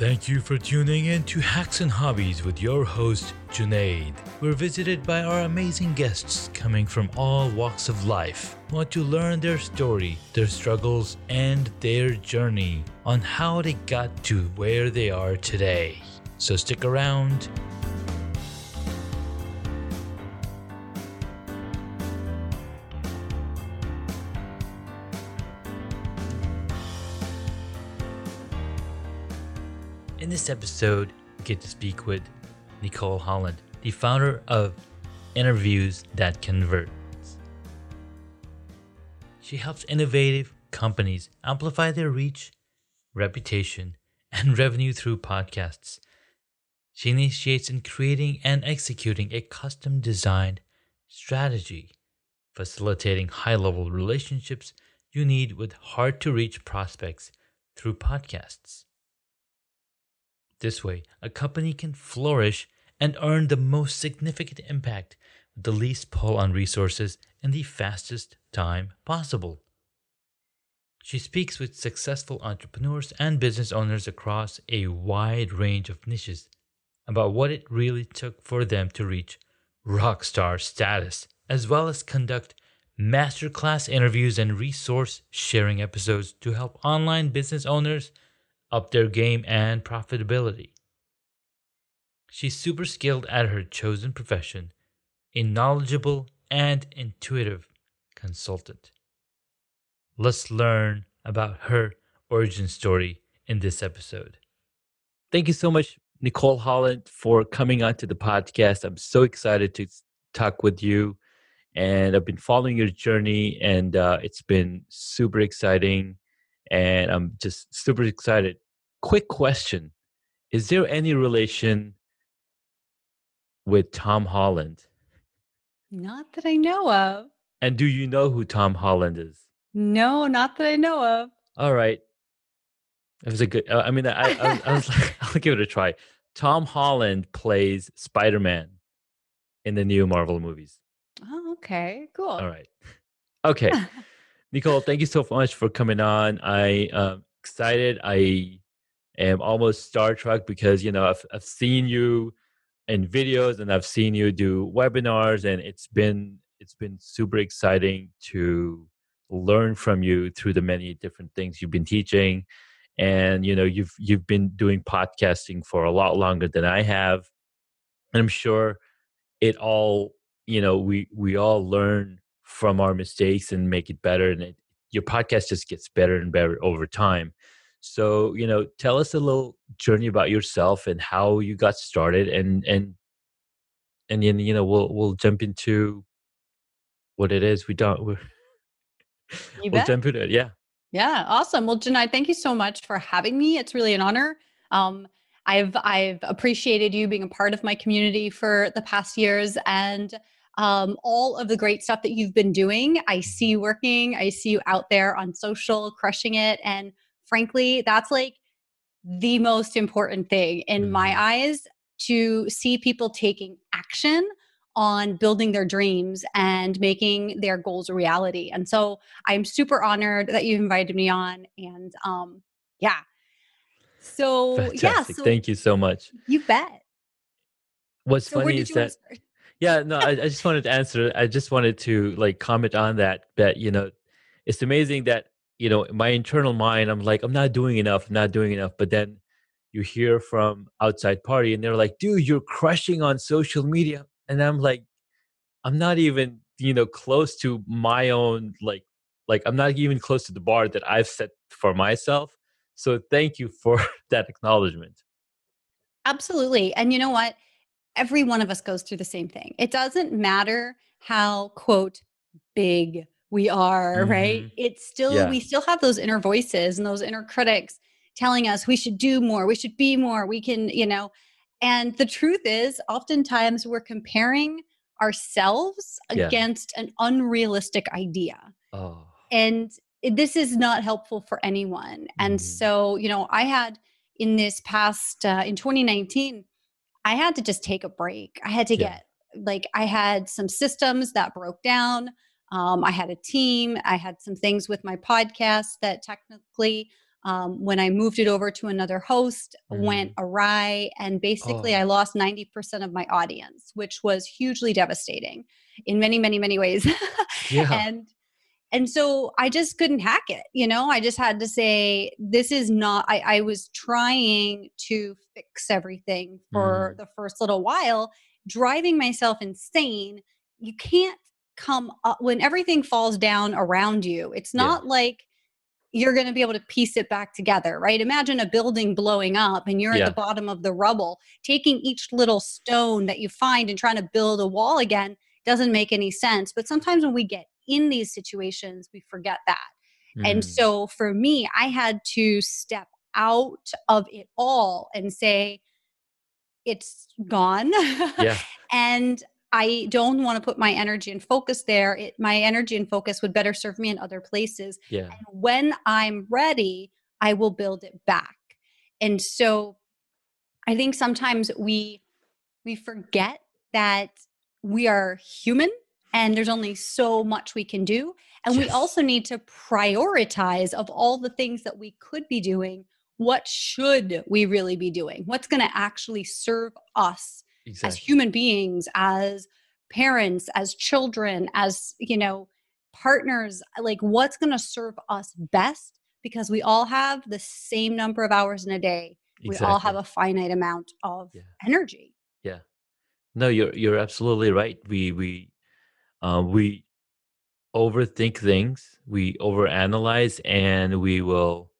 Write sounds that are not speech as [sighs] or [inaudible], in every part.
Thank you for tuning in to Hacks and Hobbies with your host, Junaid. We're visited by our amazing guests coming from all walks of life. Want to learn their story, their struggles, and their journey on how they got to where they are today. So stick around. Episode, we get to speak with Nicole Holland, the founder of Interviews That Convert. She helps innovative companies amplify their reach, reputation, and [laughs] revenue through podcasts. She initiates in creating and executing a custom designed strategy, facilitating high level relationships you need with hard to reach prospects through podcasts. This way, a company can flourish and earn the most significant impact with the least pull on resources in the fastest time possible. She speaks with successful entrepreneurs and business owners across a wide range of niches about what it really took for them to reach rock star status, as well as conduct masterclass interviews and resource sharing episodes to help online business owners up their game and profitability. She's super skilled at her chosen profession, a knowledgeable and intuitive consultant. Let's learn about her origin story in this episode. Thank you so much, Nicole Holland, for coming on to the podcast. I'm so excited to talk with you. And I've been following your journey, and uh, it's been super exciting and I'm just super excited. Quick question Is there any relation with Tom Holland? Not that I know of. And do you know who Tom Holland is? No, not that I know of. All right. It was a good, uh, I mean, I, I, I was like, [laughs] I'll give it a try. Tom Holland plays Spider Man in the new Marvel movies. Oh, okay. Cool. All right. Okay. [laughs] Nicole, thank you so much for coming on. I am excited. I am almost Star Trek because you know I've I've seen you in videos and I've seen you do webinars, and it's been it's been super exciting to learn from you through the many different things you've been teaching. And you know you've you've been doing podcasting for a lot longer than I have, and I'm sure it all you know we we all learn from our mistakes and make it better and it, your podcast just gets better and better over time so you know tell us a little journey about yourself and how you got started and and and then you know we'll we'll jump into what it is we don't we're, [laughs] You we'll bet. jump into it yeah Yeah, awesome. Well, Junaid, thank you so much for having me. It's really an honor. Um, I've I've appreciated you being a part of my community for the past years and um, all of the great stuff that you've been doing. I see you working. I see you out there on social, crushing it. And frankly, that's like the most important thing in my Mhm. eyes to see people taking action on building their dreams and making their goals a reality. And so I'm super honored that you invited me on. And um, yeah. So yeah, so thank you so much you bet. what's So funny is that? Yeah, no, I, I just wanted to [laughs] answer. I just wanted to like comment on that. That you know, it's amazing that you know my internal mind. I'm like, I'm not doing enough. I'm not doing enough. But then you hear from outside party, and they're like, dude, you're crushing on social media, and I'm like, I'm not even you know close to my own like like I'm not even close to the bar that I've set for myself. So thank you for [laughs] that acknowledgement. Absolutely. And you know what? Every one of us goes through the same thing. It doesn't matter how, quote, big we are, right? hmm It's still, Yeah. we still have those inner voices and those inner critics telling us we should do more, we should be more, we can, you know. And the truth is, oftentimes we're comparing ourselves Yeah. against an unrealistic idea Oh. and this is not helpful for anyone and Mhm. so you know i had in this past uh, in 2019 i had to just take a break i had to Yeah. get like i had some systems that broke down um, i had a team i had some things with my podcast that technically um, when I moved it over to another host, mm. went awry, and basically oh. I lost 90% of my audience, which was hugely devastating in many, many, many ways. [laughs] yeah. And and so I just couldn't hack it. You know, I just had to say, this is not, I, I was trying to fix everything for mm. the first little while, driving myself insane. You can't come up when everything falls down around you. It's not yeah. like you're going to be able to piece it back together, right? Imagine a building blowing up and you're yeah. at the bottom of the rubble. Taking each little stone that you find and trying to build a wall again doesn't make any sense. But sometimes when we get in these situations, we forget that. Mm. And so for me, I had to step out of it all and say, it's gone. Yeah. [laughs] and I don't want to put my energy and focus there. It, my energy and focus would better serve me in other places. Yeah. And when I'm ready, I will build it back. And so I think sometimes we we forget that we are human and there's only so much we can do and yes. we also need to prioritize of all the things that we could be doing what should we really be doing what's going to actually serve us exactly. as human beings as parents as children as you know partners like what's going to serve us best because we all have the same number of hours in a day exactly. we all have a finite amount of yeah. energy yeah no you're you're absolutely right we we uh, we overthink things we overanalyze and we will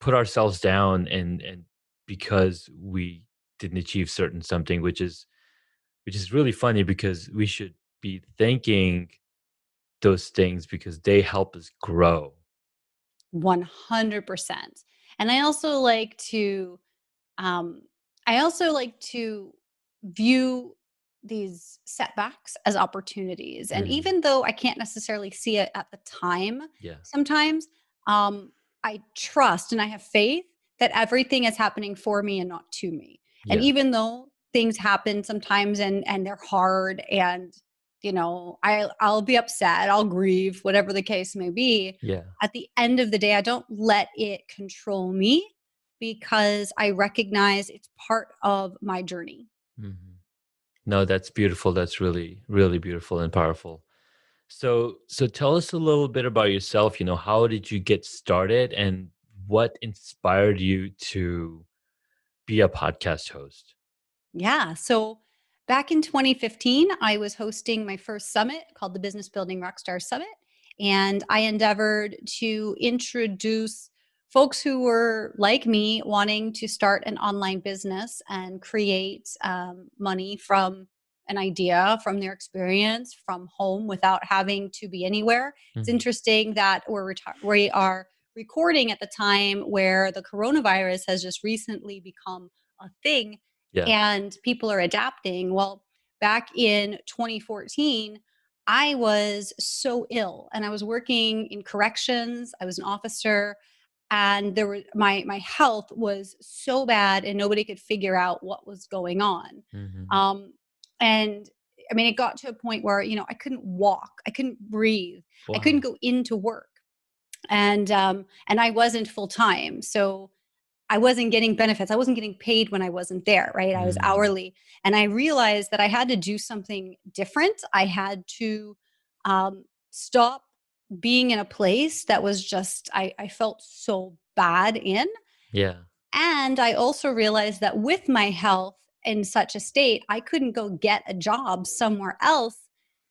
put ourselves down and and because we didn't achieve certain something which is which is really funny because we should be thanking those things because they help us grow 100% and i also like to um i also like to view these setbacks as opportunities and mm. even though i can't necessarily see it at the time yeah. sometimes um i trust and i have faith that everything is happening for me and not to me and even though things happen sometimes and and they're hard and you know i i'll be upset i'll grieve whatever the case may be yeah. at the end of the day i don't let it control me because i recognize it's part of my journey. Mm-hmm. no that's beautiful that's really really beautiful and powerful. So so tell us a little bit about yourself you know how did you get started and what inspired you to be a podcast host? Yeah. So back in 2015, I was hosting my first summit called the Business Building Rockstar Summit. And I endeavored to introduce folks who were like me wanting to start an online business and create um, money from an idea from their experience from home without having to be anywhere. Mm-hmm. It's interesting that we're reti- we are recording at the time where the coronavirus has just recently become a thing yeah. and people are adapting. Well, back in 2014, I was so ill and I was working in corrections. I was an officer and there were my my health was so bad and nobody could figure out what was going on. Mm-hmm. Um and I mean it got to a point where, you know, I couldn't walk, I couldn't breathe. Wow. I couldn't go into work. And um and I wasn't full time. So I wasn't getting benefits. I wasn't getting paid when I wasn't there, right? I was mm. hourly. And I realized that I had to do something different. I had to um, stop being in a place that was just, I, I felt so bad in. Yeah. And I also realized that with my health in such a state, I couldn't go get a job somewhere else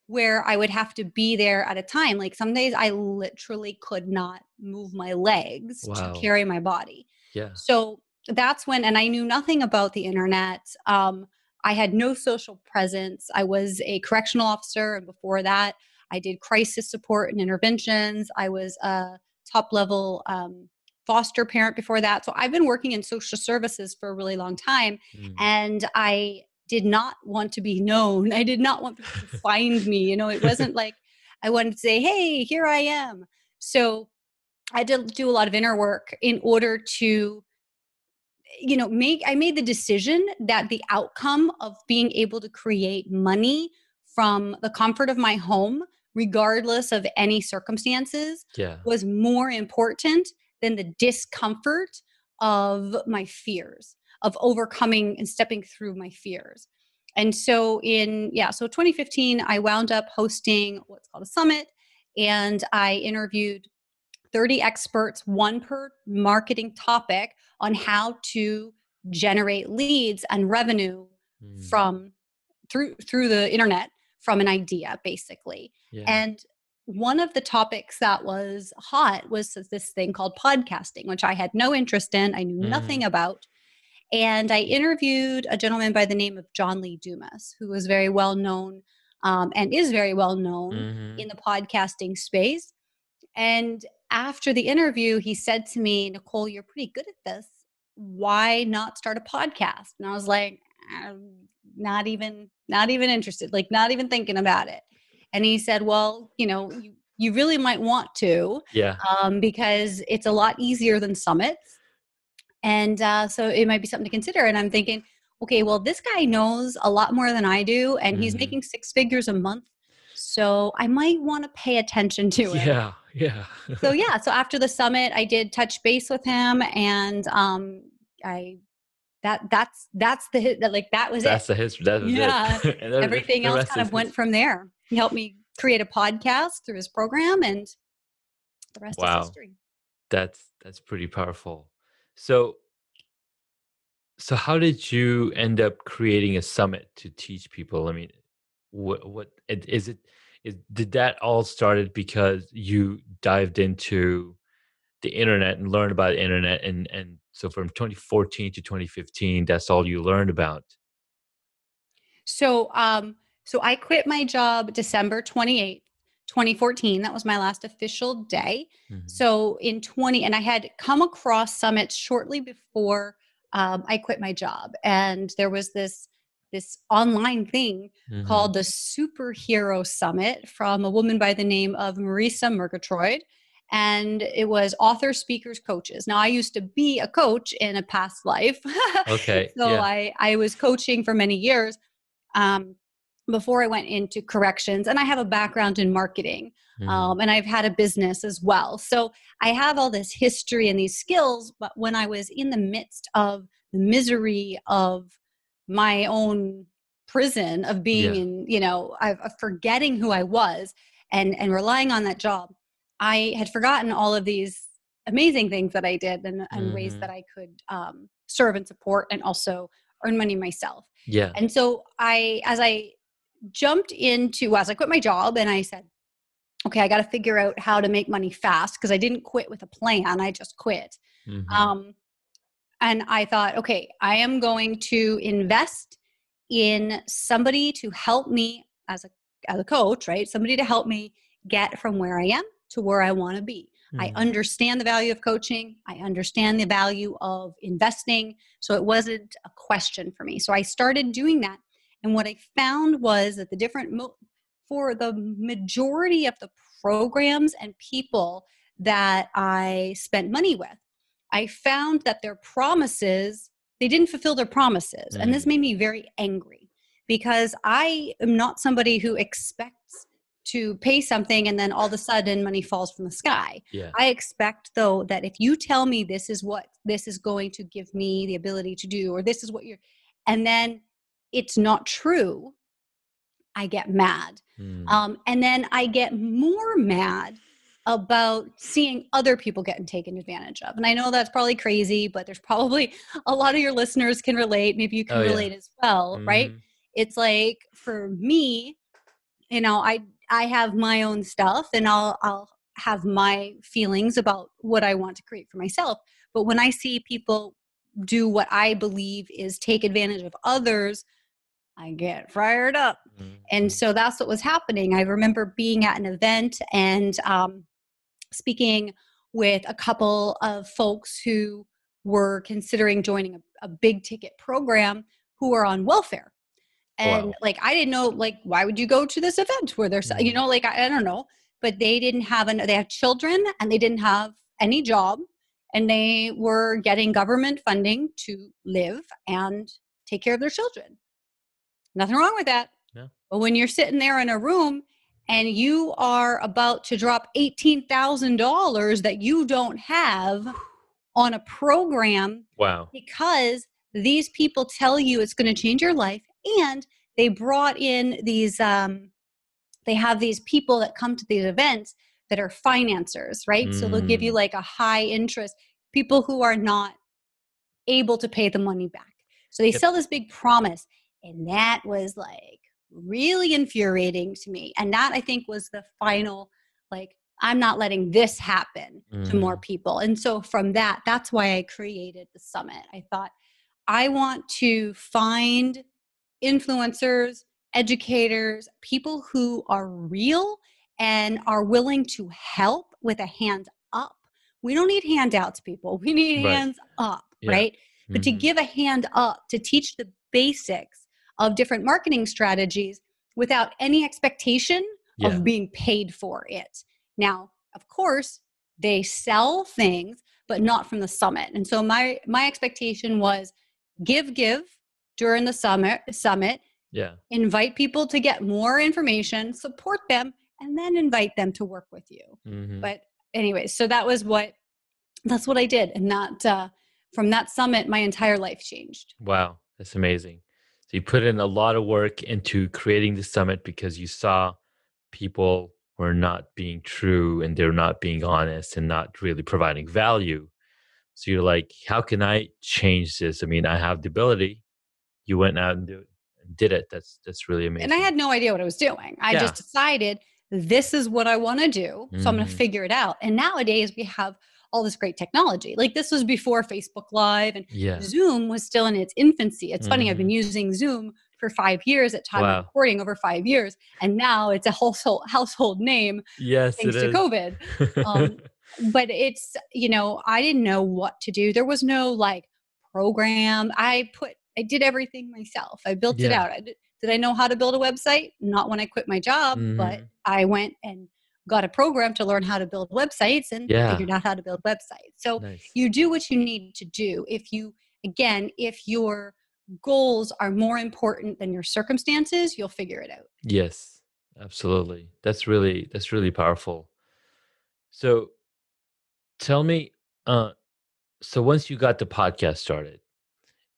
where I would have to be there at a time. Like some days I literally could not move my legs wow. to carry my body. Yeah. So that's when, and I knew nothing about the internet. Um, I had no social presence. I was a correctional officer, and before that, I did crisis support and interventions. I was a top level um, foster parent before that. So I've been working in social services for a really long time, mm. and I did not want to be known. I did not want people to [laughs] find me. You know, it wasn't like I wanted to say, "Hey, here I am." So I had to do a lot of inner work in order to you know make i made the decision that the outcome of being able to create money from the comfort of my home regardless of any circumstances yeah. was more important than the discomfort of my fears, of overcoming and stepping through my fears. And so in yeah, so 2015 I wound up hosting what's called a summit and I interviewed 30 experts, one per marketing topic on how to generate leads and revenue mm. from through through the internet from an idea basically. Yeah. And one of the topics that was hot was this thing called podcasting, which I had no interest in. I knew mm. nothing about. And I interviewed a gentleman by the name of John Lee Dumas, who was very well known um, and is very well known mm-hmm. in the podcasting space. And after the interview, he said to me, Nicole, you're pretty good at this. Why not start a podcast? And I was like, I'm not even, not even interested, like not even thinking about it. And he said, Well, you know, you, you really might want to. Yeah. Um, because it's a lot easier than summits. And uh, so it might be something to consider. And I'm thinking, okay, well, this guy knows a lot more than I do, and mm-hmm. he's making six figures a month. So I might want to pay attention to it. Yeah, yeah. so [laughs] yeah, so after the summit, I did touch base with him, and um, I that that's that's the that like that was it. that's it. the history. That was yeah. [laughs] it. Everything else kind of went from there. He helped me create a podcast through his program, and the rest wow. is history. That's that's pretty powerful. So so how did you end up creating a summit to teach people? I mean, what what is it? Is, did that all started because you dived into the internet and learned about the internet and and so from 2014 to 2015 that's all you learned about so um so i quit my job december 28th 2014 that was my last official day mm-hmm. so in 20 and i had come across summits shortly before um, i quit my job and there was this this online thing mm-hmm. called the superhero summit from a woman by the name of marisa murgatroyd and it was author speakers coaches now i used to be a coach in a past life [laughs] okay so yeah. i i was coaching for many years um, before I went into corrections. And I have a background in marketing mm. um, and I've had a business as well. So I have all this history and these skills. But when I was in the midst of the misery of my own prison, of being yeah. in, you know, of forgetting who I was and, and relying on that job, I had forgotten all of these amazing things that I did and, and mm. ways that mm-hmm. I could um, serve and support and also earn money myself. Yeah. And so I, as I jumped into as I quit my job and I said, okay, I got to figure out how to make money fast because I didn't quit with a plan. I just quit. Mm-hmm. Um, and I thought, okay, I am going to invest in somebody to help me as a as a coach, right? Somebody to help me get from where I am to where I want to be. Mm-hmm. I understand the value of coaching. I understand the value of investing. So it wasn't a question for me. So I started doing that and what I found was that the different, mo- for the majority of the programs and people that I spent money with, I found that their promises, they didn't fulfill their promises. Mm. And this mm. made me very angry because I am not somebody who expects to pay something and then all of a sudden money falls from the sky. Yeah. I expect though that if you tell me this is what this is going to give me the ability to do or this is what you're and then it's not true, I get mad. Mm. Um, and then I get more mad about seeing other people getting taken advantage of. And I know that's probably crazy, but there's probably [laughs] a lot of your listeners can relate. Maybe you can oh, relate yeah. as well, mm. right? It's like for me, you know, I I have my own stuff and I'll I'll have my feelings about what I want to create for myself. But when I see people do what I believe is take advantage of others I get fired up. Mm-hmm. And so that's what was happening. I remember being at an event and um, speaking with a couple of folks who were considering joining a, a big ticket program who were on welfare. And wow. like, I didn't know, like, why would you go to this event where there's, mm-hmm. you know, like, I, I don't know, but they didn't have, an, they had children and they didn't have any job and they were getting government funding to live and take care of their children. Nothing wrong with that. No. But when you're sitting there in a room and you are about to drop $18,000 that you don't have on a program Wow. because these people tell you it's going to change your life and they brought in these um, they have these people that come to these events that are financiers right so they'll give you Mm. like a high interest people who are not able to pay the money back so they Yep. sell this big promise and that was like really infuriating to me and that i think was the final like i'm not letting this happen to more Mm. people. And so from that, that's why I created the summit. I thought I want to find influencers, educators, people who are real and are willing to help with a hand up. We don't need handouts, people. We need Right. hands up, Yeah. right? But to Mhm. give a hand up, to teach the basics of different marketing strategies without any expectation Yeah. of being paid for it. Now, of course, they sell things, but not from the summit. And so my my expectation was give give during the summit summit, Yeah. invite people to get more information, support them, and then invite them to work with you. Mhm. But anyway, so that was what that's what I did. And that uh, from that summit, my entire life changed. Wow, that's amazing. You put in a lot of work into creating the summit because you saw people were not being true and they're not being honest and not really providing value. So you're like, how can I change this? I mean, I have the ability. You went out and do it, did it. That's that's really amazing. And I had no idea what I was doing. I Yeah. just decided this is what I want to do. So I'm going to mm. figure it out. And nowadays we have all this great technology. Like this was before Facebook Live and yeah. Zoom was still in its infancy. It's funny, I've been Mhm. using Zoom for five years at time Wow. of recording over five years. And now it's a household [laughs] household name Yes, thanks to is. COVID. Um, [laughs] but it's, you know, I didn't know what to do. There was no like program. I put I did everything myself. I built it out. I did, did I know how to build a website? Not when I quit my job, but Mhm. I went and got a program to learn how to build websites and Yeah. figured out how to build websites. So nice. you do what you need to do. If you, again, if your goals are more important than your circumstances, you'll figure it out. Yes, absolutely. That's really that's really powerful. So tell me, uh, so once you got the podcast started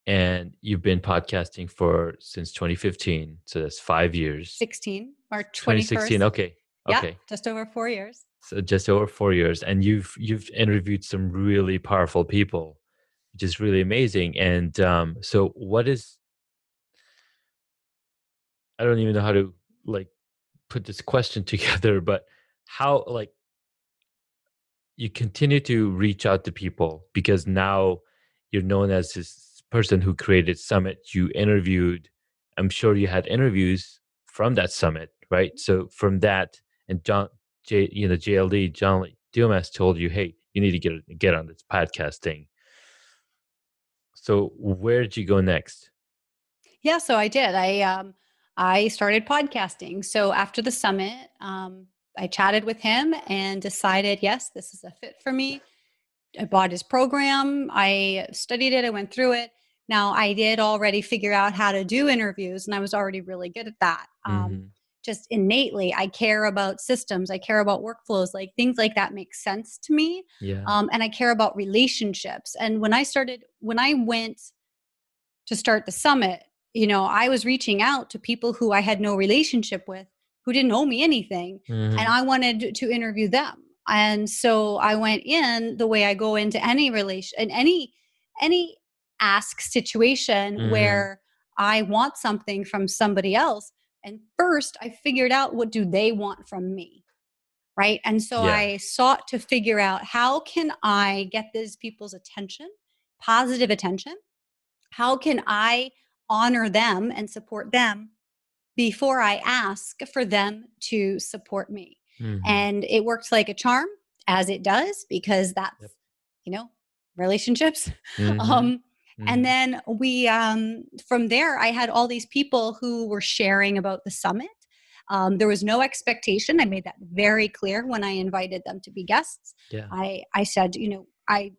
and you've been podcasting for since 2015, so that's five years. 16 or 2016. Okay. Yeah, Okay. just over four years. So just over four years, and you've you've interviewed some really powerful people, which is really amazing. And um, so, what is? I don't even know how to like put this question [laughs] together, but how like you continue to reach out to people because now you're known as this person who created Summit. You interviewed. I'm sure you had interviews from that summit, right? So from that, and John, J, you know, JLD, John Dumas told you, hey, you need to get get on this podcast thing. So where did you go next? Yeah, so I did. I um I started podcasting. So after the summit, um, I chatted with him and decided, yes, this is a fit for me. I bought his program. I studied it. I went through it. Now I did already figure out how to do interviews, and I was already really good at that. Um, Mhm. Just innately, I care about systems. I care about workflows. Like things like that make sense to me Yeah. um, and I care about relationships. And when I started, when I went to start the summit, you know, I was reaching out to people who I had no relationship with, who didn't owe me anything, Mhm. and I wanted to interview them. And so I went in the way I go into any relation, in any any ask situation Mhm. where I want something from somebody else. And first, I figured out what do they want from me right and so Yeah. i sought to figure out how can i get these people's attention positive attention how can i honor them and support them before i ask for them to support me Mhm. and it worked like a charm as it does because that's Yep. you know relationships [laughs] Mhm. um And then we um from there i had all these people who were sharing about the summit um, there was no expectation i made that very clear when i invited them to be guests yeah. i i said you know i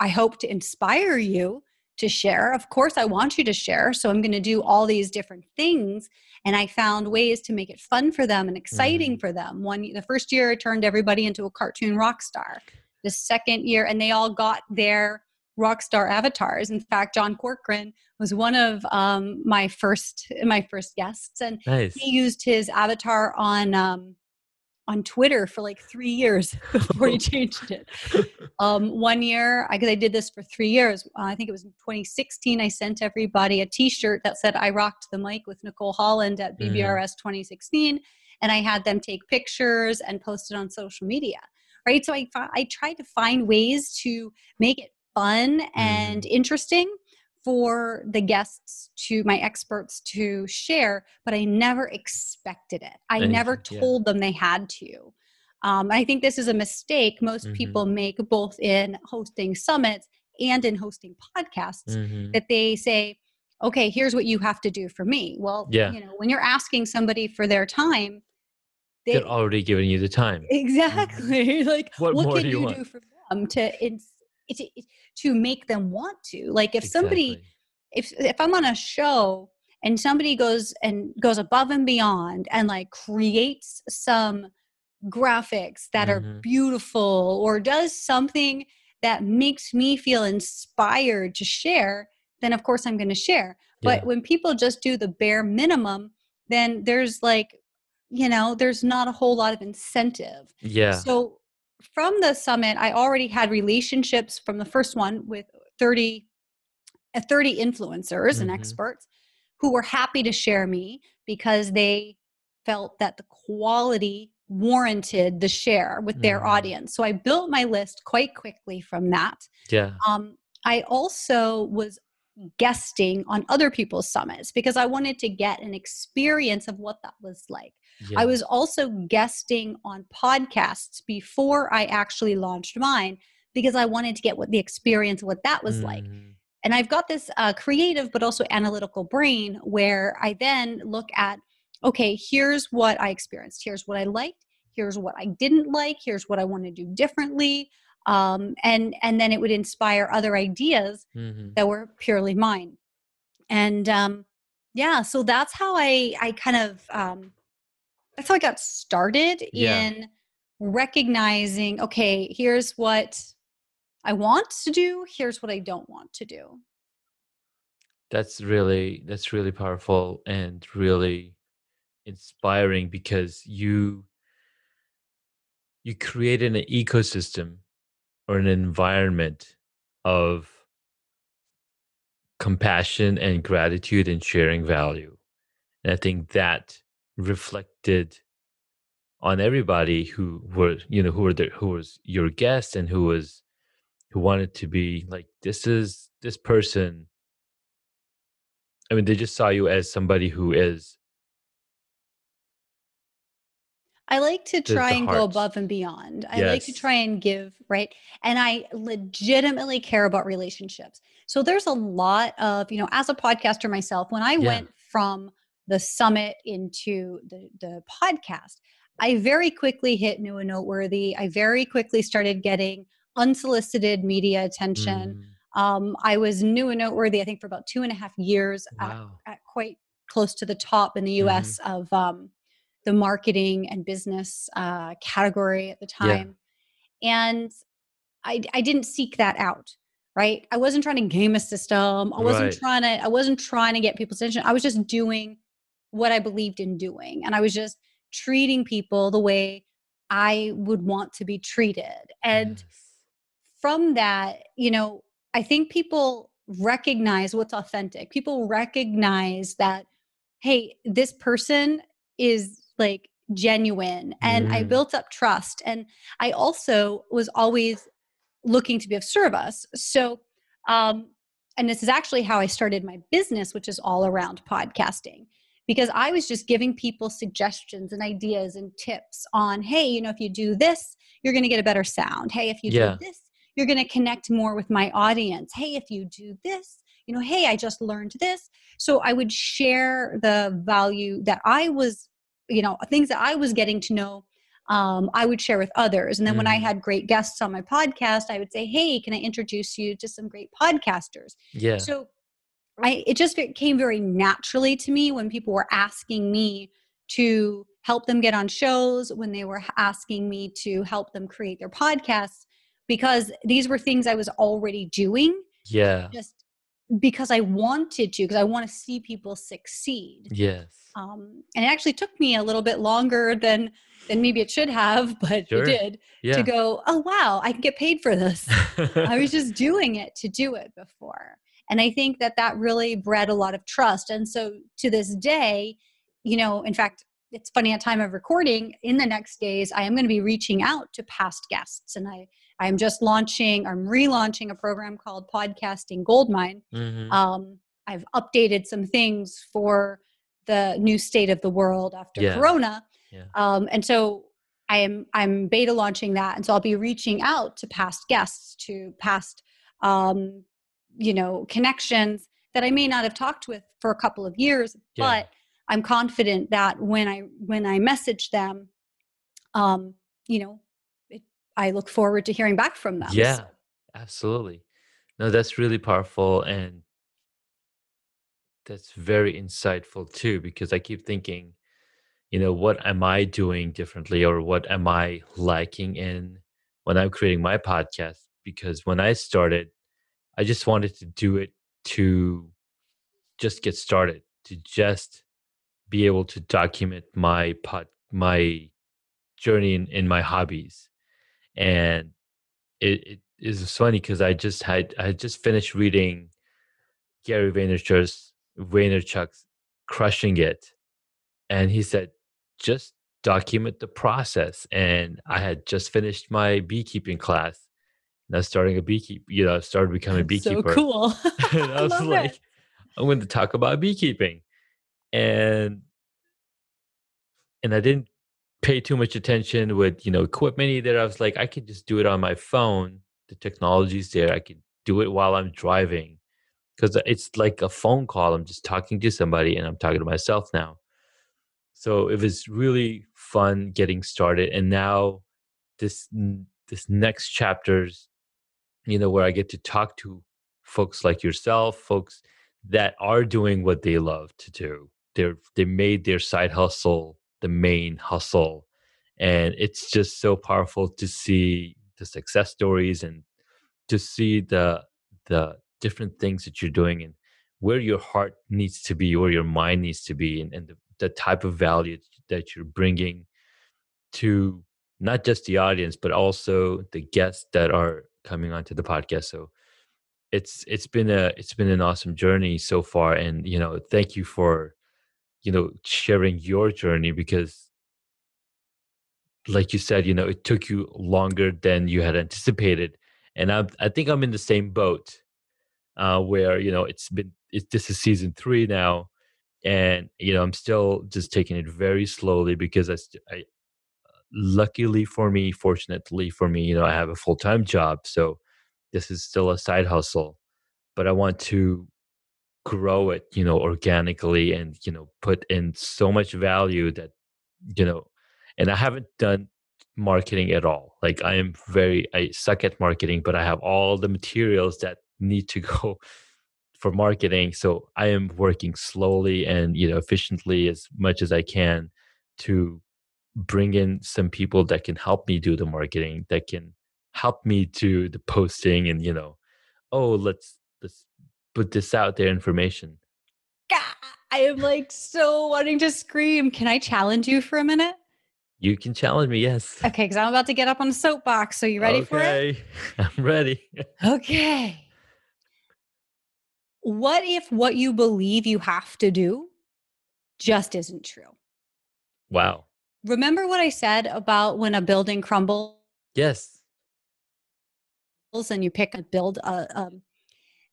i hope to inspire you to share. Of course, I want you to share. So I'm going to do all these different things. And I found ways to make it fun for them and exciting mm-hmm. for them. One, the first year, I turned everybody into a cartoon rock star. The second year, and they all got their rock star avatars. In fact, John Corcoran was one of um, my first my first guests, and nice. he used his avatar on um, on Twitter for like three years [laughs] before he [laughs] changed it. Um, one year, because I, I, did this for three years, uh, I think it was in 2016, I sent everybody a t shirt that said, I rocked the mic with Nicole Holland at BBRS mm. 2016. And I had them take pictures and post it on social media. Right. So I, I tried to find ways to make it fun and mm. interesting for the guests to my experts to share but i never expected it i Anything, never told yeah. them they had to um, i think this is a mistake most mm-hmm. people make both in hosting summits and in hosting podcasts mm-hmm. that they say okay here's what you have to do for me well yeah. you know when you're asking somebody for their time they, are already giving you the time exactly mm-hmm. [laughs] like what, what can do you, you do for them to to, to make them want to like if exactly. somebody if if i'm on a show and somebody goes and goes above and beyond and like creates some graphics that mm-hmm. are beautiful or does something that makes me feel inspired to share then of course i'm going to share yeah. but when people just do the bare minimum then there's like you know there's not a whole lot of incentive yeah so from the summit, I already had relationships from the first one with 30, uh, 30 influencers mm-hmm. and experts who were happy to share me because they felt that the quality warranted the share with their mm-hmm. audience. So I built my list quite quickly from that. Yeah. Um, I also was guesting on other people's summits because I wanted to get an experience of what that was like. Yeah. I was also guesting on podcasts before I actually launched mine because I wanted to get what the experience of what that was mm. like. And I've got this uh, creative but also analytical brain where I then look at okay, here's what I experienced, here's what I liked, here's what I didn't like, here's what I want to do differently. Um, and and then it would inspire other ideas mm-hmm. that were purely mine. And um, yeah, so that's how I I kind of um, that's how I got started yeah. in recognizing, okay, here's what I want to do, here's what I don't want to do. That's really that's really powerful and really inspiring because you you created an ecosystem or an environment of compassion and gratitude and sharing value. And I think that reflected on everybody who were you know who were there who was your guest and who was who wanted to be like this is this person i mean they just saw you as somebody who is I like to try and go above and beyond. I yes. like to try and give, right? And I legitimately care about relationships. So there's a lot of, you know, as a podcaster myself, when I yeah. went from the summit into the, the podcast, I very quickly hit new and noteworthy. I very quickly started getting unsolicited media attention. Mm. Um, I was new and noteworthy, I think, for about two and a half years wow. at, at, quite close to the top in the US mm-hmm. of um, the marketing and business uh, category at the time. Yeah. And I, I didn't seek that out right i wasn't trying to game a system i wasn't right. trying to i wasn't trying to get people's attention i was just doing what I believed in doing. And I was just treating people the way I would want to be treated. And yes. from that, you know, I think people recognize what's authentic. People recognize that, hey, this person is like genuine. And mm. I built up trust. And I also was always looking to be of service. So, um, and this is actually how I started my business, which is all around podcasting because I was just giving people suggestions and ideas and tips on, hey, you know, if you do this, you're going to get a better sound. Hey, if you yeah. do this, you're going to connect more with my audience. Hey, if you do this, you know, hey, I just learned this. So I would share the value that I was, you know, things that I was getting to know um, I would share with others. And then when I Mm. had great guests on my podcast, I would say, "Hey, can I introduce you to some great podcasters?" Yeah. So I it just came very naturally to me when people were asking me to help them get on shows, when they were asking me to help them create their podcasts, because these were things I was already doing yeah. just because I wanted to, because I want to see people succeed. Yes. Um, and it actually took me a little bit longer than than maybe it should have, [laughs] but Sure. it did Yeah. to go. Oh wow, I can get paid for this. I was just [laughs] doing it to do it before. And I think that that really bred a lot of trust. And so to this day, you know, in fact, it's funny at time of recording in the next days, I am going to be reaching out to past guests and I, I'm just launching, I'm relaunching a program called Podcasting Goldmine. Mhm. Um, I've updated some things for the new state of the world after Yeah. Corona. Yeah. Um, and so I am I'm beta launching that, and so I'll be reaching out to past guests, to past um, you know connections that I may not have talked with for a couple of years, Yeah. but I'm confident that when I when I message them, um, you know, it, I look forward to hearing back from them. Yeah, So- absolutely. No, that's really powerful and that's very insightful too, because I keep thinking, you know, what am I doing differently or what am I lacking in when I'm creating my podcast? Because when I started, I just wanted to do it to just get started, to just be able to document my pod, my journey in, in my hobbies. And it, it is funny because I just had I had just finished reading Gary Vaynerchuk's Vaynerchuk's Crushing It, and he said just document the process. And I had just finished my beekeeping class, and I was starting a beekeep. You know, started becoming a That's so beekeeper. cool. [laughs] and [laughs] I was like, it. I'm going to talk about beekeeping, and and I didn't pay too much attention with you know equipment either. I was like, I could just do it on my phone. The technology's there. I could do it while I'm driving because it's like a phone call. I'm just talking to somebody, and I'm talking to myself now. So it was really fun getting started, and now this this next chapter's you know where I get to talk to folks like yourself, folks that are doing what they love to do. They're they made their side hustle the main hustle, and it's just so powerful to see the success stories and to see the the different things that you're doing and where your heart needs to be, where your mind needs to be, and, and the, the type of value that you're bringing to not just the audience but also the guests that are coming onto the podcast. So it's it's been a it's been an awesome journey so far, and you know thank you for you know sharing your journey because like you said you know it took you longer than you had anticipated and i i think i'm in the same boat uh where you know it's been it, this is season three now and you know i'm still just taking it very slowly because i, I luckily for me fortunately for me you know i have a full-time job so this is still a side hustle but i want to grow it you know organically and you know put in so much value that you know and i haven't done marketing at all. Like i am very i suck at marketing but i have all the materials that need to [laughs] go for marketing. So i am working slowly and you know efficiently as much as i can to bring in some people that can help me do the marketing that can help me do the posting and you know oh let's put this out there information Gah! I am like so wanting to scream. Can I challenge you for a minute? you can challenge me yes Okay, because I'm about to get up on the soapbox. So you ready for it? okay [laughs] i'm ready Okay. What if what you believe you have to do just isn't true? wow Remember what I said about when a building crumbles yes and you pick a build a um,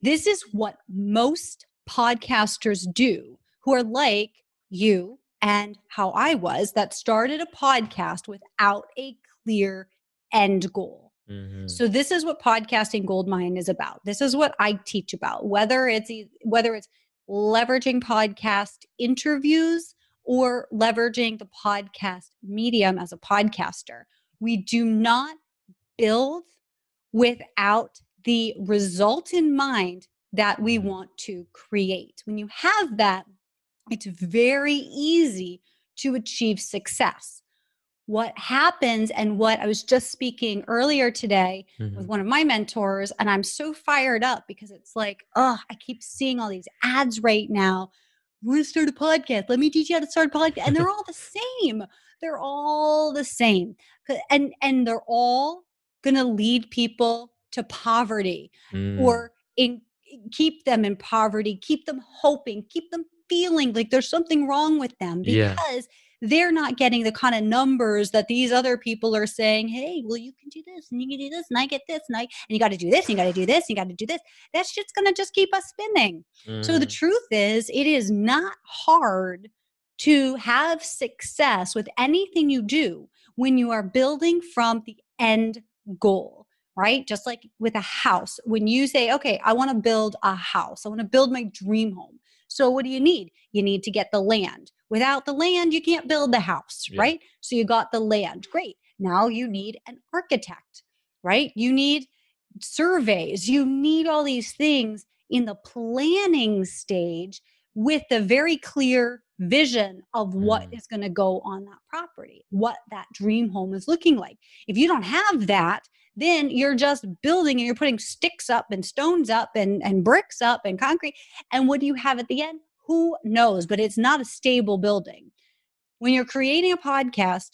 this is what most podcasters do who are like you and how I was that started a podcast without a clear end goal. Mhm. So this is what podcasting goldmine is about. This is what I teach about. Whether it's whether it's leveraging podcast interviews or leveraging the podcast medium as a podcaster. We do not build without the result in mind that we Mm-hmm. want to create. When you have that, it's very easy to achieve success. What happens, and what I was just speaking earlier today with Mhm. one of my mentors, and I'm so fired up because it's like, oh, I keep seeing all these ads right now. You want to start a podcast? Let me teach you how to start a podcast. And they're [laughs] all the same. They're all the same. And and they're all gonna lead people to poverty Mm. or in keep them in poverty, keep them hoping, keep them feeling like there's something wrong with them Yeah. because they're not getting the kind of numbers that these other people are saying, hey, well, you can do this and you can do this and I get this and I and you got to do this and you got to do this and you got to do this. That shit's gonna just keep us spinning. So the Mm. truth is, it is not hard to have success with anything you do when you are building from the end goal, right? Just like with a house, when you say, okay, I want to build a house, I want to build my dream home. So what do you need? You need to get the land. Without the land, you can't build the house, Yeah. right? So you got the land. Great. Now you need an architect, right? You need surveys. You need all these things in the planning stage with the very clear vision of what Mm. is going to go on that property, what that dream home is looking like. If you don't have that, then you're just building and you're putting sticks up and stones up and, and bricks up and concrete. And what do you have at the end? Who knows? But it's not a stable building. When you're creating a podcast,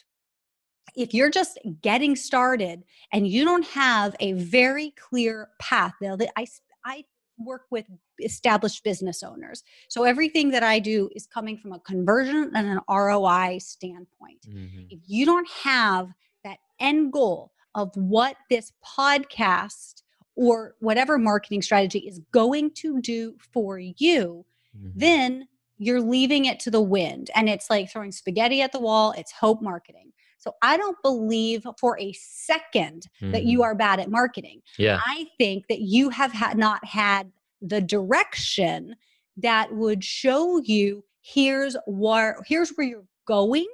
if you're just getting started and you don't have a very clear path, now that I, I work with established business owners. So everything that I do is coming from a conversion and an ROI standpoint. Mhm. If you don't have that end goal of what this podcast or whatever marketing strategy is going to do for you, Mhm. then you're leaving it to the wind and it's like throwing spaghetti at the wall it's hope marketing so i don't believe for a second that you Mhm. are bad at marketing Yeah. i think that you have had not had the direction that would show you here's where here's where you're going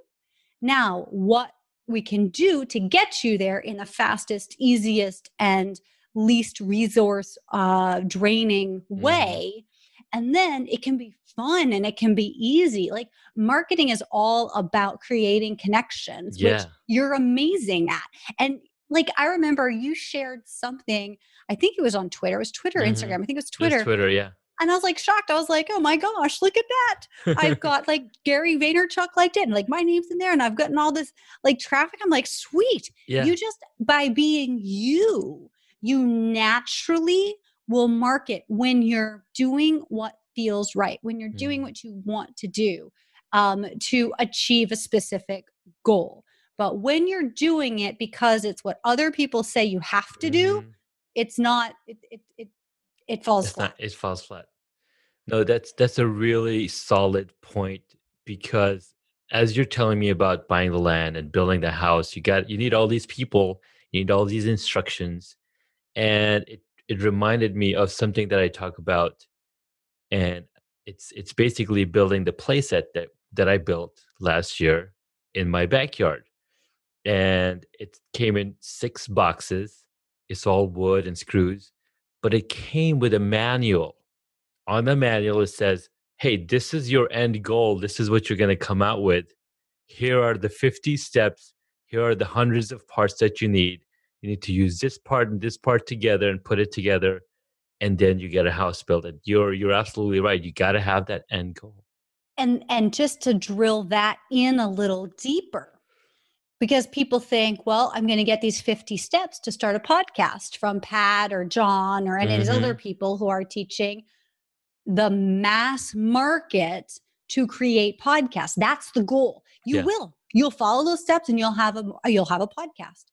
now what we can do to get you there in the fastest easiest and least resource uh, draining Mhm. way and then it can be fun and it can be easy. Like marketing is all about creating connections which you're amazing at. And like i remember you shared something i think it was on twitter it was twitter Mhm. instagram i think it was twitter. Twitter, yeah. and i was like shocked. I was like oh my gosh look at that. I've [laughs] got like gary vaynerchuk liked it and like my name's in there and i've gotten all this like traffic. I'm like sweet. Yeah. you just by being you you naturally will market when you're doing what feels right when you're doing Mhm. what you want to do um, to achieve a specific goal but when you're doing it because it's what other people say you have to do Mhm. it's not it it it, it falls It's flat not. It falls flat. No, that's that's a really solid point because as you're telling me about buying the land and building the house, you got you need all these people, you need all these instructions, and it it reminded me of something that I talk about, and it's it's basically building the playset that that I built last year in my backyard, and it came in six boxes. It's all wood and screws, but it came with a manual. On the manual it says hey this is your end goal. This is what you're going to come out with. Here are the 50 steps. Here are the hundreds of parts that you need you need to use this part and this part together and put it together and then you get a house built and you're you're absolutely right you got to have that end goal. And and just to drill that in a little deeper because people think well i'm going to get these 50 steps to start a podcast from pat or john or any of these other mm-hmm. people who are teaching the mass market to create podcasts. That's the goal. You Yeah. will. You'll follow those steps and you'll have a you'll have a podcast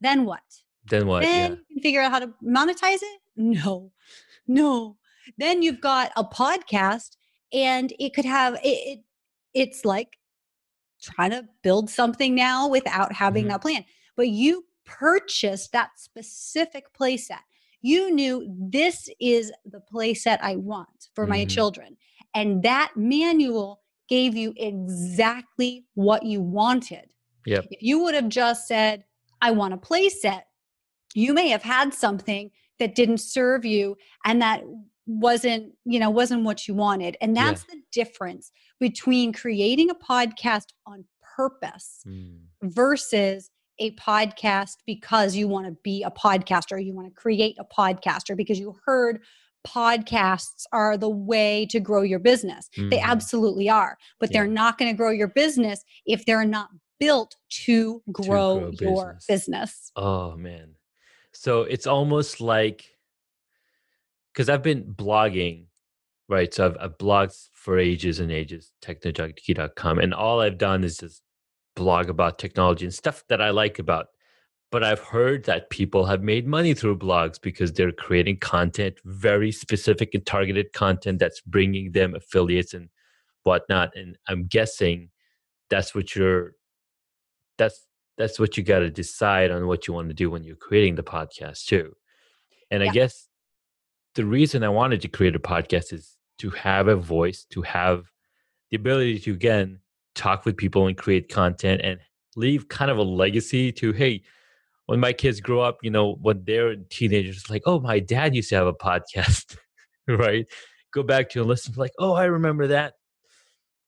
then what then what then yeah you can figure out how to monetize it no no then you've got a podcast and it could have it, it it's like trying to build something now without having Mhm. that plan but you purchased that specific playset you knew this is the playset i want for my Mhm. children and that manual gave you exactly what you wanted. Yep. If you would have just said, I want a play set, you may have had something that didn't serve you and that wasn't you know wasn't what you wanted and that's yeah. the difference between creating a podcast on purpose mm. versus a podcast because you want to be a podcaster you want to create a podcaster because you heard podcasts are the way to grow your business mm. they mm-hmm. absolutely are but yeah. they're not going to grow your business if they're not built to grow, to grow your business. business oh man so it's almost like because I've been blogging, right? So I've, I've blogged for ages and ages, technojunkie.com, and all I've done is just blog about technology and stuff that I like about. But I've heard that people have made money through blogs because they're creating content, very specific and targeted content that's bringing them affiliates and whatnot. And I'm guessing that's what you're, that's that's what you got to decide on what you want to do when you're creating the podcast too. And yeah. I guess the reason I wanted to create a podcast is to have a voice, to have the ability to again talk with people and create content and leave kind of a legacy to hey, when my kids grow up, you know, when they're teenagers, like, oh, my dad used to have a [laughs] podcast, right? Go back to and listen, like, oh, I remember that.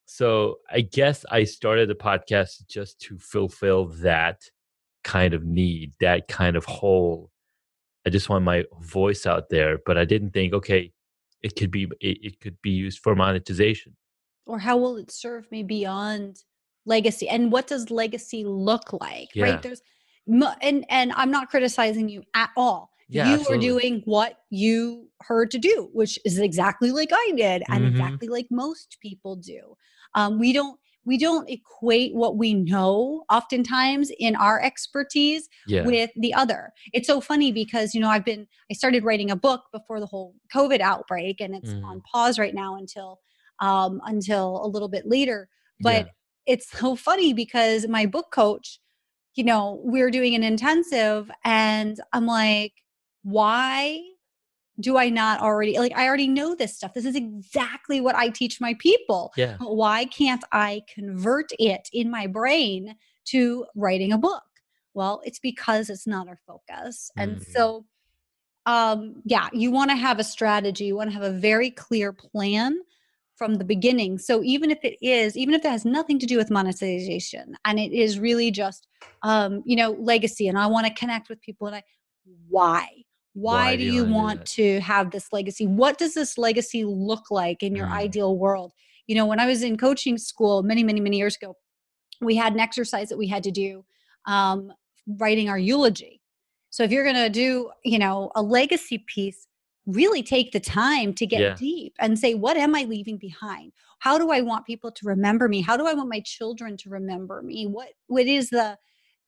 So I guess I started the podcast just to fulfill that kind of need, that kind of hole I just want my voice out there, but I didn't think, okay, it could be it, it could be used for monetization. Or how will it serve me beyond legacy? And what does legacy look like? Yeah. Right? There's and and I'm not criticizing you at all. Yeah, you absolutely. are doing what you heard to do, which is exactly like I did and mm-hmm. exactly like most people do. Um, we don't we don't equate what we know oftentimes in our expertise yeah. with the other. It's so funny because, you know, I've been, I started writing a book before the whole COVID outbreak and it's mm. on pause right now until, um, until a little bit later. But yeah. it's so funny because my book coach, you know, we we're doing an intensive and I'm like, why do I not already like I already know this stuff. This is exactly what I teach my people. Yeah. But why can't I convert it in my brain to writing a book? Well, it's because it's not our focus. Mm. And so um yeah, you want to have a strategy, you want to have a very clear plan from the beginning. So even if it is, even if it has nothing to do with monetization and it is really just um, you know, legacy and I want to connect with people and I why? Why, why do you, want to have this legacy? What does this legacy look like in your mm. ideal world? You know when i was in coaching school many many many years ago we had an exercise that we had to do um, writing our eulogy. So if you're going to do you know a legacy piece really take the time to get yeah. deep and say what am i leaving behind? How do i want people to remember me? How do i want my children to remember me? What what is the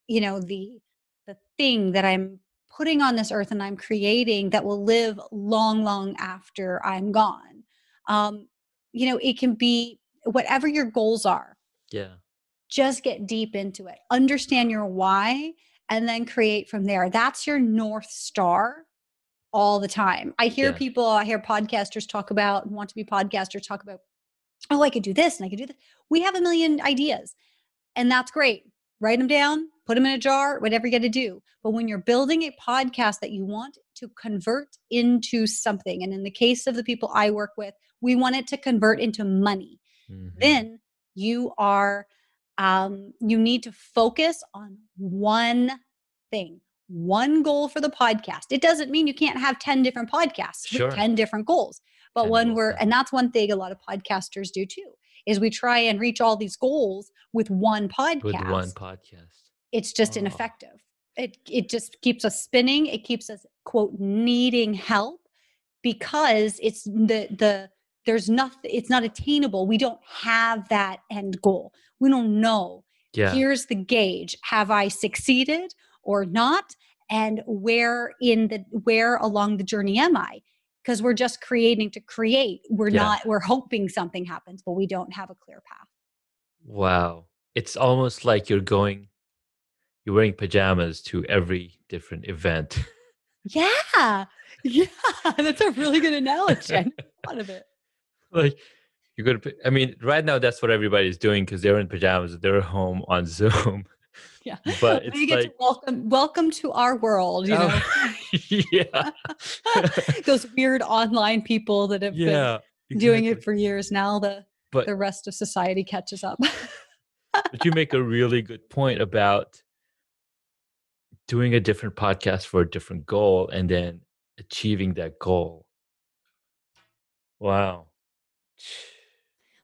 you know the the thing that i'm putting on this earth and I'm creating that will live long, long after I'm gone. Um, you know, it can be whatever your goals are. Yeah. Just get deep into it. Understand your why and then create from there. That's your North Star all the time. I hear yeah. people, I hear podcasters talk about, want to be podcasters talk about, oh, I could do this and I could do this. We have a million ideas and that's great. Write them down, put them in a jar, whatever you got to do. But when you're building a podcast that you want to convert into something, and in the case of the people I work with, we want it to convert into money, mm-hmm. then you are, um, you need to focus on one thing, one goal for the podcast. It doesn't mean you can't have 10 different podcasts sure. with 10 different goals. But when we're, and that's one thing a lot of podcasters do too, is we try and reach all these goals with one podcast. With one podcast it's just oh. ineffective. It it just keeps us spinning. It keeps us quote needing help because it's the the there's nothing it's not attainable. We don't have that end goal. We don't know. Yeah. here's the gauge. Have i succeeded or not? And where in the where along the journey am i? Because we're just creating to create. We're yeah. not we're hoping something happens but we don't have a clear path. Wow. It's almost like you're going you're wearing pajamas to every different event. Yeah. Yeah. [laughs] That's a really good analogy. I of it. [laughs] Like you go to. I mean, right now that's what everybody's doing because they're in pajamas. They're home on [laughs] Zoom. Yeah, but it's we get like to welcome welcome to our world. You know, Oh, yeah, those weird online people that have yeah, been doing it for years. Now the But the rest of society catches up. but you make a really good point about doing a different podcast for a different goal and then achieving that goal. Wow. [sighs]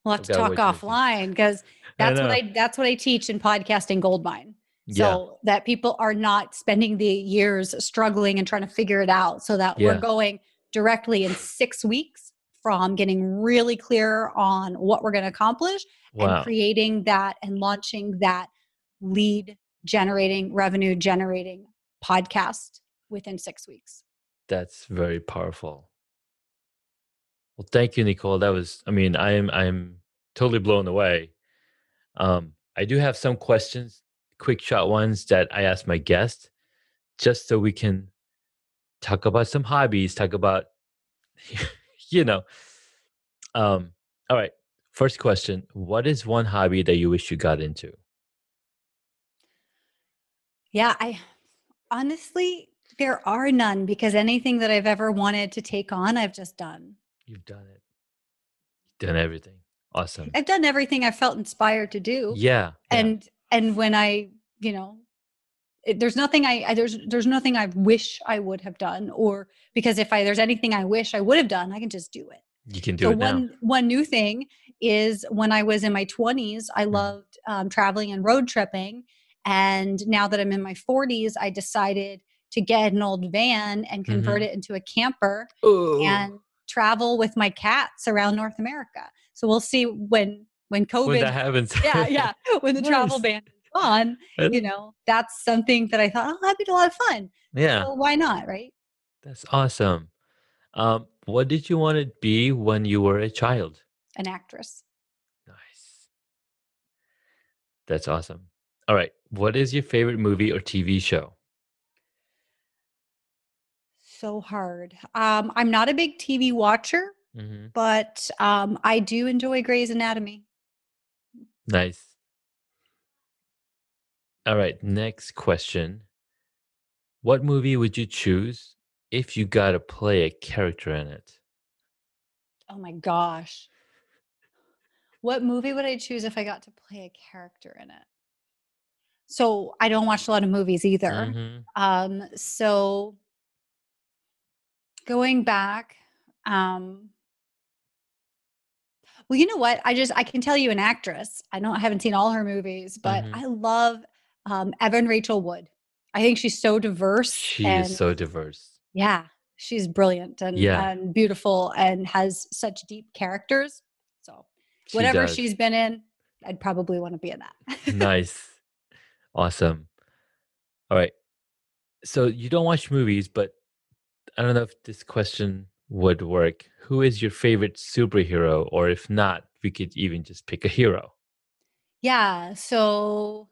We'll have I've to talk wait till you- offline because [laughs] I that's what. I that's what I teach in podcasting goldmine. Yeah. So that people are not spending the years struggling and trying to figure it out. So that Yeah. we're going directly in six weeks from getting really clear on what we're going to accomplish Wow. and creating that and launching that lead generating, revenue generating podcast within six weeks. That's very powerful. Well, thank you, Nicole. That was, I mean, I'm I'm totally blown away. Um, I do have some questions, quick shot ones that I asked my guest, just so we can talk about some hobbies, talk about, [laughs] you know. Um, all right. First question: What is one hobby that you wish you got into? Yeah, I honestly, there are none because anything that I've ever wanted to take on, I've just done. You've done it. You've done everything. Awesome. I've done everything I felt inspired to do. Yeah. yeah. And and when I, you know, it, there's nothing I, I there's there's nothing I wish I would have done or because if I there's anything I wish I would have done, I can just do it. you can do so it now. one one new thing is when I was in my 20s, I Mhm. loved um, traveling and road tripping, and now that I'm in my 40s, I decided to get an old van and convert Mm-hmm. it into a camper Ooh. and travel with my cats around North America. So we'll see when when COVID when that happens. [laughs] yeah, yeah. [laughs] When the travel ban is gone, you know, that's something that I thought, oh, that'd be a lot of fun. yeah, Well, why not, right? that's awesome. Um, what did you want to be when you were a child? An actress. Nice. That's awesome. All right. What is your favorite movie or TV show? So hard. Um, I'm not a big TV watcher, hmm but um, I do enjoy Grey's Anatomy. Nice. All right. Next question. What movie would you choose if you got to play a character in it? Oh my gosh. What movie would I choose if I got to play a character in it? So I don't watch a lot of movies either. Mhm. Um, so going back, um, well, you know what? I just I can tell you an actress. I know I haven't seen all her movies, but Mhm. I love um, Evan Rachel Wood. I think she's so diverse. She and is so diverse. yeah, she's brilliant and, Yeah. and beautiful and has such deep characters. So whatever does. she's been in, I'd probably want to be in that. [laughs] nice. Awesome. All right. So you don't watch movies, but I don't know if this question would work. Who is your favorite superhero? Or if not, we could even just pick a hero. yeah. So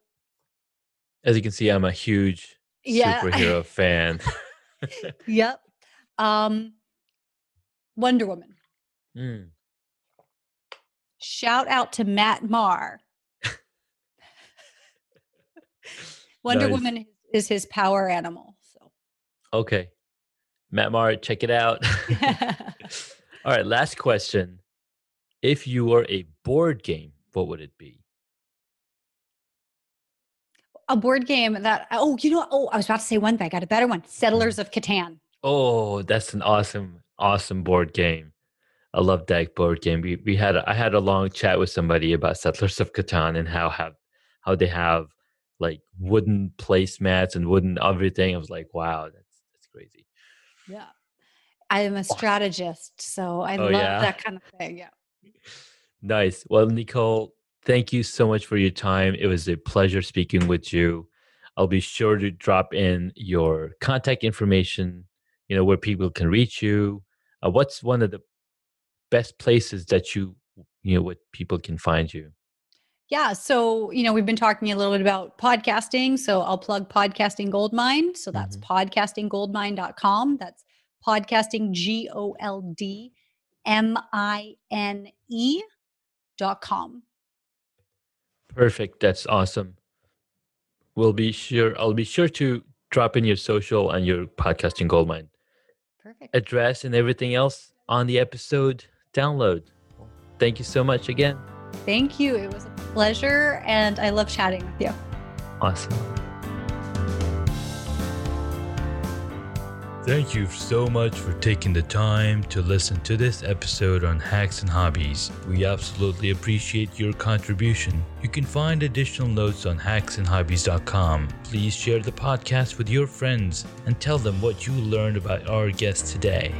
As you can see, I'm a huge Yeah. superhero fan. [laughs] Yep. Um, Wonder Woman. Mm, Shout out to Matt Marr. [laughs] Wonder Nice. Woman is- is his power animal. So Okay. Matt Maher, check it out. [laughs] [laughs] All right. Last question. If you were a board game, what would it be? a board game that oh you know oh I was about to say one thing I got a better one Settlers mm-hmm. of Catan. Oh, that's an awesome, awesome board game. I love that board game. We we had a, I had a long chat with somebody about Settlers of Catan and how have how they have like wooden placemats and wooden everything. I was like, wow, that's that's crazy. Yeah. I am a strategist, so I Oh, love yeah? that kind of thing. Yeah. [laughs] Nice. Well, Nicole, thank you so much for your time. It was a pleasure speaking with you. I'll be sure to drop in your contact information, you know, where people can reach you. Uh, what's one of the best places that you, you know, what people can find you? Yeah. So, you know, we've been talking a little bit about podcasting. So I'll plug Podcasting Goldmine. So that's mm-hmm. podcastinggoldmine.com. That's podcasting, G O L D M I N E hacks.com. Perfect. That's awesome. We'll be sure I'll be sure to drop in your social and your podcasting goldmine Perfect. address and everything else on the episode download. Thank you so much again. Thank you. It was a pleasure and I love chatting with you. Awesome. Thank you so much for taking the time to listen to this episode on hacks and hobbies. We absolutely appreciate your contribution. You can find additional notes on hacksandhobbies.com. Please share the podcast with your friends and tell them what you learned about our guest today.